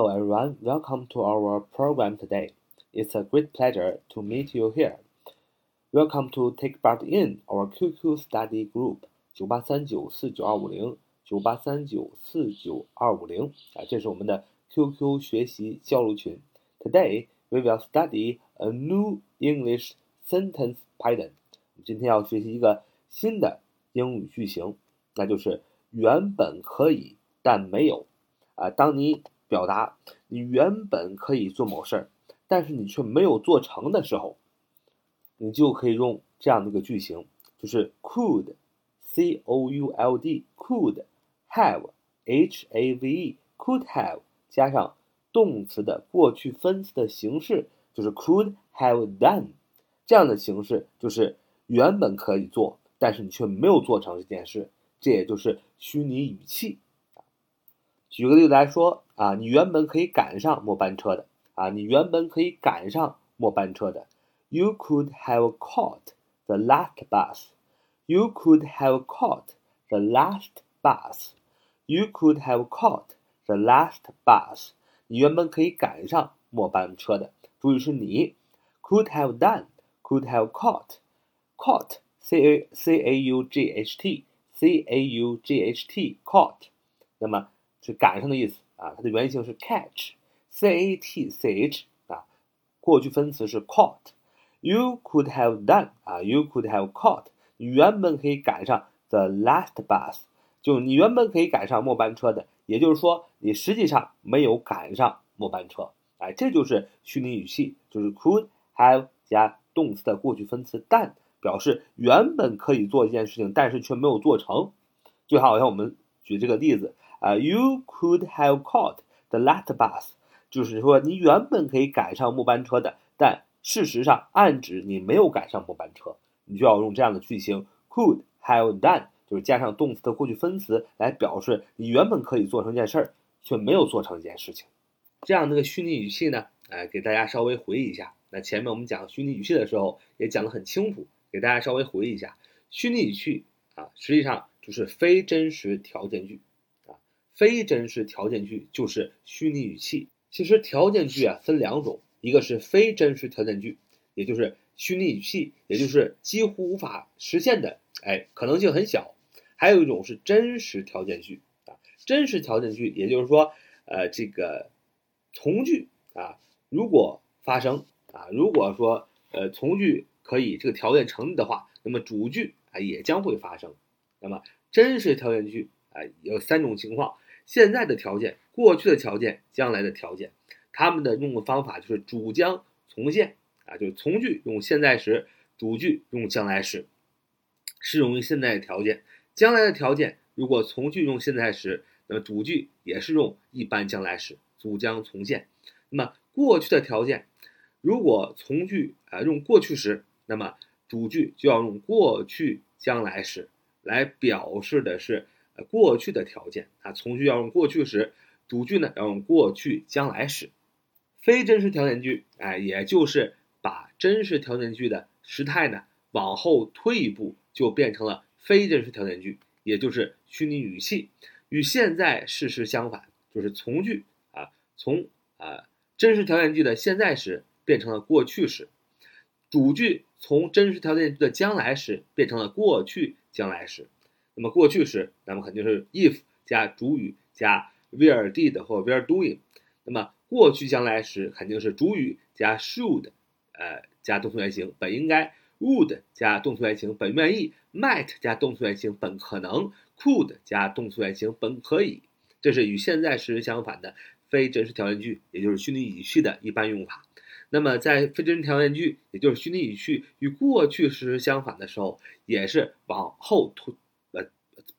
Hello everyone, welcome to our program today. It's a great pleasure to meet you here. Welcome to take part in our QQ study group 九八三九四九二五零九八三九四九二五零啊，这是我们的 QQ 学习交流群。Today we will study a new English sentence pattern. 今天要学习一个新的英语句型，那就是原本可以但没有啊。当你 表达你原本可以做某事儿，但是你却没有做成的时候，你就可以用这样的一个句型，就是 could，c o u l d，could have，h a v e，could have 加上动词的过去分词的形式，就是 could have done，这样的形式就是原本可以做，但是你却没有做成这件事，这也就是虚拟语气。举个例子来说啊，你原本可以赶上末班车的啊，你原本可以赶上末班车的。You could have caught the last bus. You could have caught the last bus. You could have caught the last bus. 你原本可以赶上末班车的。注意是你。Could have done. Could have caught. Caught. C A C A U G H T. C A U G H T. Caught. 那么是赶上的意思 啊，它的原型是 catch，c a t c h 啊，过去分词是 caught。You could have done 啊，you could have caught，你原本可以赶上 the last bus，就你原本可以赶上末班车的，也就是说你实际上没有赶上末班车，哎，这就是虚拟语气，就是 could have 加动词的过去分词 done，表示原本可以做一件事情，但是却没有做成，就好像我们举这个例子。啊，You could have caught the last bus，就是说你原本可以赶上末班车的，但事实上暗指你没有赶上末班车，你就要用这样的句型 could have done，就是加上动词的过去分词来表示你原本可以做成一件事儿，却没有做成一件事情。这样的个虚拟语气呢，哎，给大家稍微回忆一下。那前面我们讲虚拟语气的时候也讲得很清楚，给大家稍微回忆一下，虚拟语气啊，实际上就是非真实条件句。非真实条件句就是虚拟语气。其实条件句啊分两种，一个是非真实条件句，也就是虚拟语气，也就是几乎无法实现的，哎，可能性很小。还有一种是真实条件句啊，真实条件句，也就是说，呃，这个从句啊，如果发生啊，如果说呃从句可以这个条件成立的话，那么主句啊也将会发生。那么真实条件句啊有三种情况。现在的条件、过去的条件、将来的条件，他们的用的方法就是主将从现啊，就是从句用现在时，主句用将来时，适用于现在的条件。将来的条件，如果从句用现在时，那么主句也是用一般将来时，主将从现。那么过去的条件，如果从句啊用过去时，那么主句就要用过去将来时来表示的是。过去的条件啊，从句要用过去时，主句呢要用过去将来时。非真实条件句，哎，也就是把真实条件句的时态呢往后推一步，就变成了非真实条件句，也就是虚拟语气。与现在事实相反，就是从句啊，从啊真实条件句的现在时变成了过去时，主句从真实条件句的将来时变成了过去将来时。那么过去时，那么肯定是 if 加主语加 where did 或 where doing。那么过去将来时肯定是主语加 should，呃加动词原形本应该，would 加动词原形本愿意，might 加动词原形本可能，could 加动词原形本可以。这是与现在时相反的非真实条件句，也就是虚拟语气的一般用法。那么在非真实条件句，也就是虚拟语气与过去时相反的时候，也是往后推。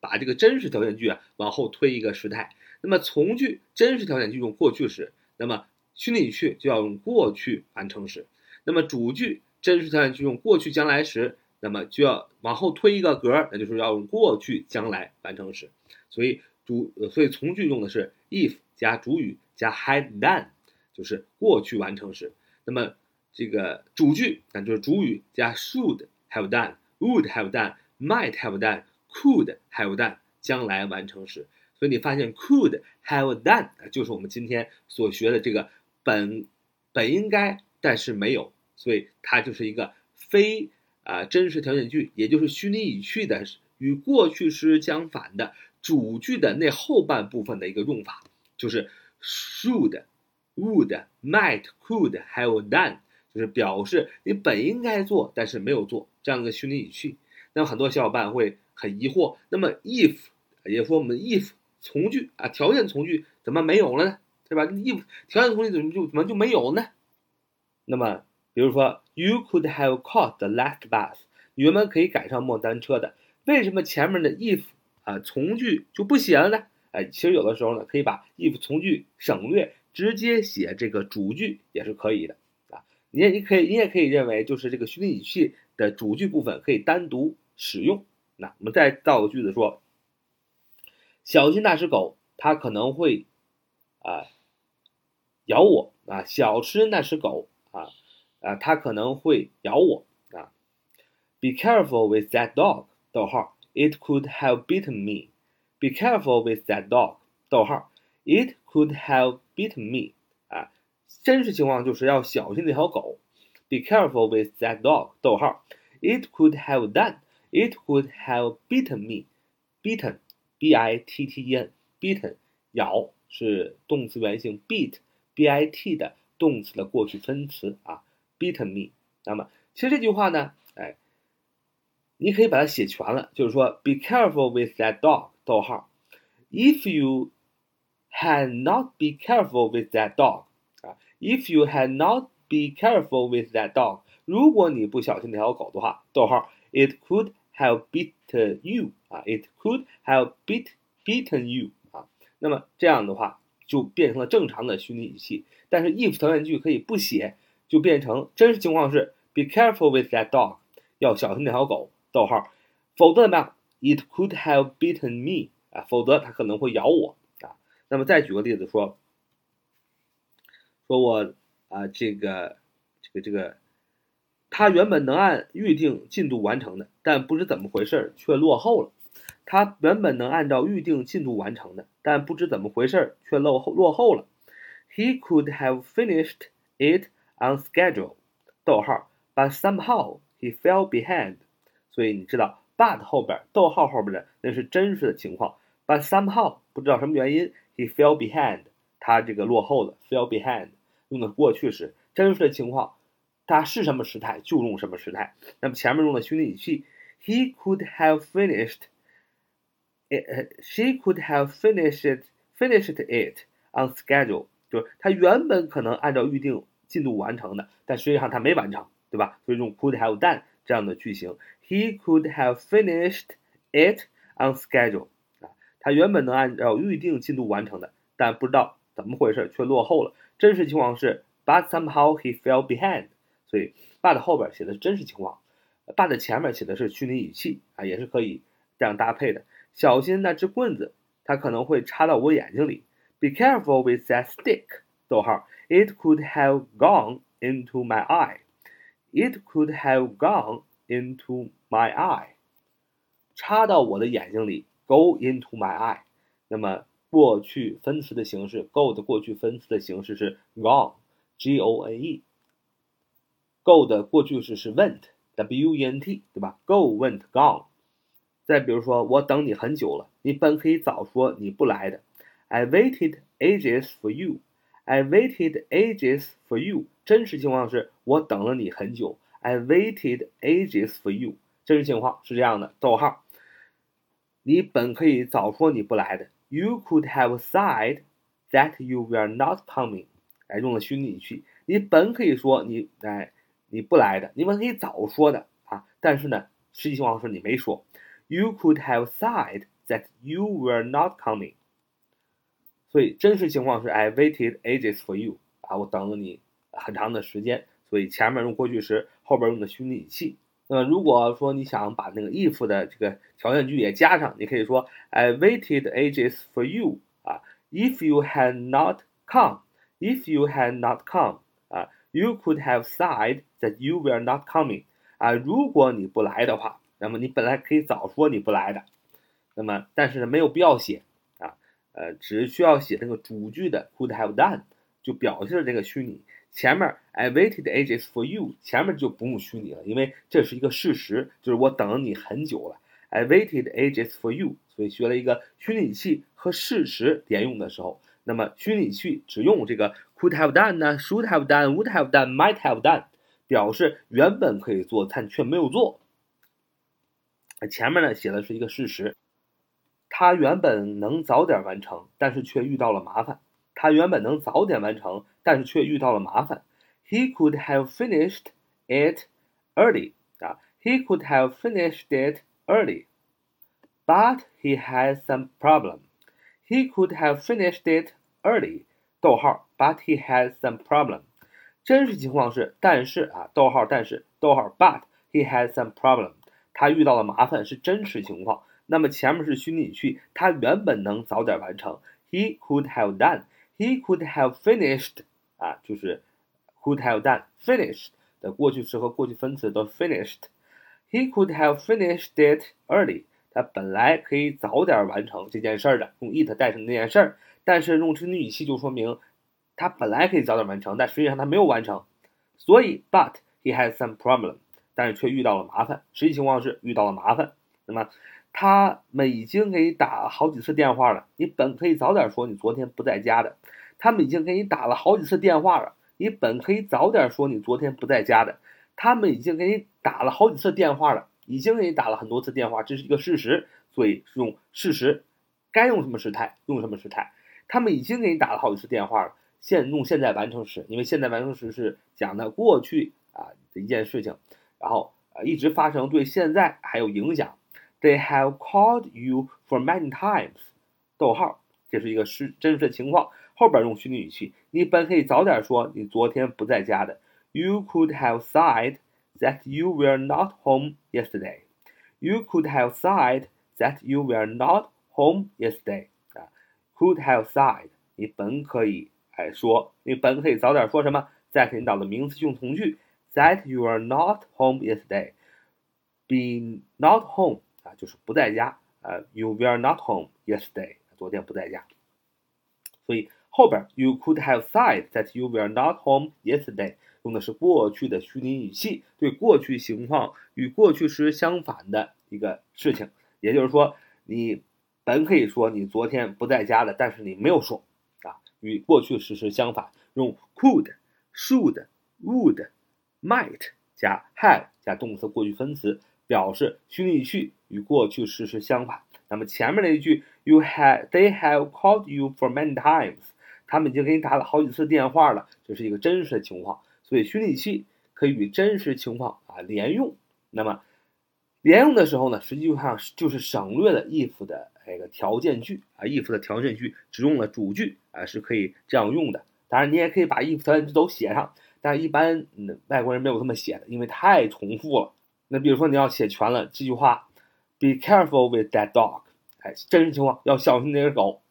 把这个真实条件句啊往后推一个时态，那么从句真实条件句用过去时，那么虚拟语气就要用过去完成时，那么主句真实条件句用过去将来时，那么就要往后推一个格，那就是要用过去将来完成时。所以主所以从句用的是 if 加主语加 had done，就是过去完成时。那么这个主句那就是主语加 should have done，would have done，might have done。Could have done 将来完成时，所以你发现 could have done 就是我们今天所学的这个本本应该，但是没有，所以它就是一个非啊真实条件句，也就是虚拟语气的与过去时相反的主句的那后半部分的一个用法，就是 should、would、might、could have done，就是表示你本应该做，但是没有做这样的虚拟语气。那么很多小伙伴会很疑惑，那么 if 也说我们 if 从句啊，条件从句怎么没有了呢？对吧？if 条件从句怎么就怎么就没有呢？那么比如说 you could have caught the last bus，你原本可以赶上末班车的，为什么前面的 if 啊从句就不写了呢？哎，其实有的时候呢，可以把 if 从句省略，直接写这个主句也是可以的啊。你也你可以你也可以认为就是这个虚拟语气的主句部分可以单独使用。那我们再造个句子说。小心那只狗，它可能会啊咬我啊！小吃那只狗啊啊，它可能会咬我啊！Be careful with that dog，逗号，It could have bitten me. Be careful with that dog，逗号，It could have bitten me. 啊，真实情况就是要小心那条狗。Be careful with that dog，逗号，It could have done done，It could have bitten me. Bitten。b i t t e n，bitten，咬是动词原形，bit，b i t 的动词的过去分词啊，bitten me。那么其实这句话呢，哎，你可以把它写全了，就是说，be careful with that dog，逗号，if you had not be careful with that dog，啊，if you had not be careful with that dog，如果你不小心那条狗的话，逗号，it could。 have beaten you 啊，it could have beat beaten you 啊，那么这样的话就变成了正常的虚拟语气，但是 if 条件句可以不写，就变成真实情况是 be careful with that dog，要小心那条狗，逗号，否则怎么样？it could have beaten me 啊，否则它可能会咬我啊。那么再举个例子说，说我啊这个这个这个。他原本能按预定进度完成的，但不知怎么回事却落后了。他原本能按照预定进度完成的，但不知怎么回事却落后落后了。He could have finished it on schedule，逗号，but somehow he fell behind。所以你知道，but 后边逗号后边的那是真实的情况，but somehow 不知道什么原因，he fell behind，他这个落后了，fell behind 用的过去时，真实的情况。它是什么时态就用什么时态。那么前面用的虚拟语气，He could have finished it. She could have finished finished it on schedule. 就是他原本可能按照预定进度完成的，但实际上他没完成，对吧？所以用 could have done 这样的句型。He could have finished it on schedule. 啊，他原本能按照预定进度完成的，但不知道怎么回事却落后了。真实情况是，but somehow he fell behind. 所以，but 后边写的是真实情况，but 前面写的是虚拟语气啊，也是可以这样搭配的。小心那只棍子，它可能会插到我眼睛里。Be careful with that stick，逗号，It could have gone into my eye. It could have gone into my eye，插到我的眼睛里，go into my eye。那么过去分词的形式，go 的过去分词的形式是 gone，g o n e。Go 的过去式是 went，w e n t，对吧？Go went gone。再比如说，我等你很久了，你本可以早说你不来的。I waited ages for you. I waited ages for you。真实情况是我等了你很久。I waited ages for you。真实情况是这样的，逗号。你本可以早说你不来的。You could have said that you were not coming。哎，用了虚拟语气。你本可以说你哎。你不来的，你们可以早说的啊，但是呢，实际情况是你没说。You could have said that you were not coming。所以真实情况是 I waited ages for you 啊，我等了你很长的时间。所以前面用过去时，后边用的虚拟语气。那么如果说你想把那个 if 的这个条件句也加上，你可以说 I waited ages for you 啊，If you had not come，If you had not come，You could have said。That you were not coming 啊，如果你不来的话，那么你本来可以早说你不来的，那么但是呢没有必要写啊呃，只需要写那个主句的 could have done，就表示这个虚拟。前面 I waited ages for you，前面就不用虚拟了，因为这是一个事实，就是我等了你很久了。I waited ages for you，所以学了一个虚拟器和事实连用的时候，那么虚拟器只用这个 could have done 呢，should have done，would have done，might have done，表示原本可以做但却没有做。前面呢写的是一个事实，他原本能早点完成，但是却遇到了麻烦。他原本能早点完成，但是却遇到了麻烦。He could have finished it early 啊，He could have finished it early, but he had some problem. He could have finished it early，逗号，but he has some problem。真实情况是，但是啊，逗号，但是，逗号，but he has some problem。他遇到了麻烦是真实情况。那么前面是虚拟语气，他原本能早点完成。He could have done。He could have finished 啊，就是 could have done finished 的过去式和过去分词都 finished。He could have finished it early。他本来可以早点完成这件事儿的，用 it 代成那件事儿，但是用虚拟语气就说明他本来可以早点完成，但实际上他没有完成。所以，but he has some problem，但是却遇到了麻烦。实际情况是遇到了麻烦。那么。他们已经给你打了好几次电话了，你本可以早点说你昨天不在家的。他们已经给你打了好几次电话了，你本可以早点说你昨天不在家的。他们已经给你打了好几次电话了，已经给你打了很多次电话，这是一个事实，所以用事实，该用什么时态用什么时态。他们已经给你打了好几次电话了，现用现在完成时，因为现在完成时是讲的过去啊的一件事情，然后啊一直发生，对现在还有影响。They have called you for many times。逗号，这是一个实真实的情况。后边用虚拟语气，你本可以早点说你昨天不在家的。You could have said that you were not home yesterday. You could have said that you were not home yesterday.，could have said，你本可以哎说，你本可以早点说什么？that 引导的名词性从句，that you are not home yesterday. Be not home 啊，就是不在家。呃，You were not home yesterday。昨天不在家。所以后边 You could have said that you were not home yesterday 用的是过去的虚拟语气，对过去情况与过去时相反的一个事情。也就是说，你本可以说你昨天不在家了，但是你没有说啊，与过去时时相反，用 could、should、would、might 加 have 加动词过去分词。表示虚拟语气与过去时时相反。那么前面那一句，You have they have called you for many times，他们已经给你打了好几次电话了，这是一个真实的情况。所以虚拟语气可以与真实情况啊连用。那么连用的时候呢，实际上就是省略了 if 的这个条件句啊，if 的条件句只用了主句啊，是可以这样用的。当然你也可以把 if 条件句都写上，但是一般嗯外国人没有这么写的，因为太重复了。那比如说你要写全了这句话，Be careful with that dog。哎，真实情况要小心那只狗。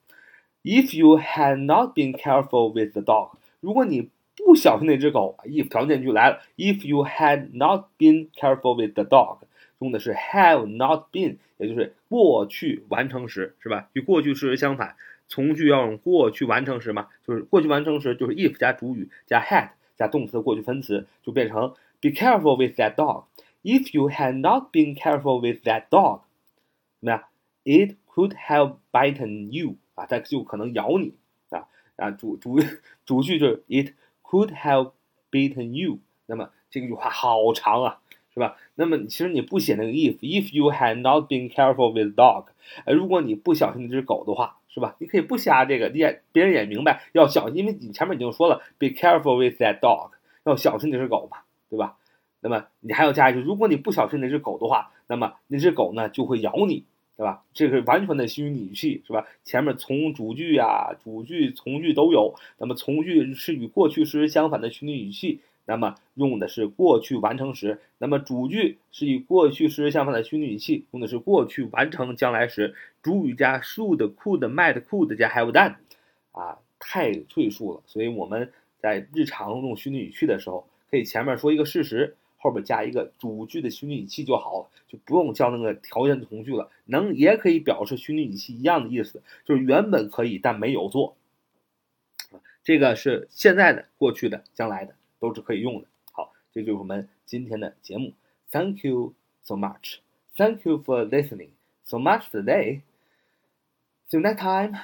If you had not been careful with the dog，如果你不小心那只狗，if 条件句来了。If you had not been careful with the dog，用的是 have not been，也就是过去完成时，是吧？与过去时相反，从句要用过去完成时嘛，就是过去完成时就是 if 加主语加 had 加动词的过去分词，就变成 Be careful with that dog。If you had not been careful with that dog，怎么样？It could have bitten you 啊，它就可能咬你啊啊！主主主句就是 It could have bitten you。那么这句话好长啊，是吧？那么其实你不写那个 if，if you had not been careful with dog，呃，如果你不小心那只狗的话，是吧？你可以不加这个，你也别人也明白要小心，因为你前面已经说了，be careful with that dog，要小心那只狗嘛，对吧？那么你还要加一句，如果你不小心那只狗的话，那么那只狗呢就会咬你，对吧？这是完全的虚拟语气，是吧？前面从主句呀、主句、从句都有。那么从句是与过去时相反的虚拟语气，那么用的是过去完成时。那么主句是以过去时相反的虚拟语气，用的是过去完成将来时。主语加 should、could、might、could 加 have done，啊，太赘述了。所以我们在日常用虚拟语气的时候，可以前面说一个事实。后边加一个主句的虚拟语气就好了，就不用叫那个条件从句了。能也可以表示虚拟语气一样的意思，就是原本可以但没有做。这个是现在的、过去的、将来的都是可以用的。好，这就是我们今天的节目。Thank you so much. Thank you for listening so much today. See you next time.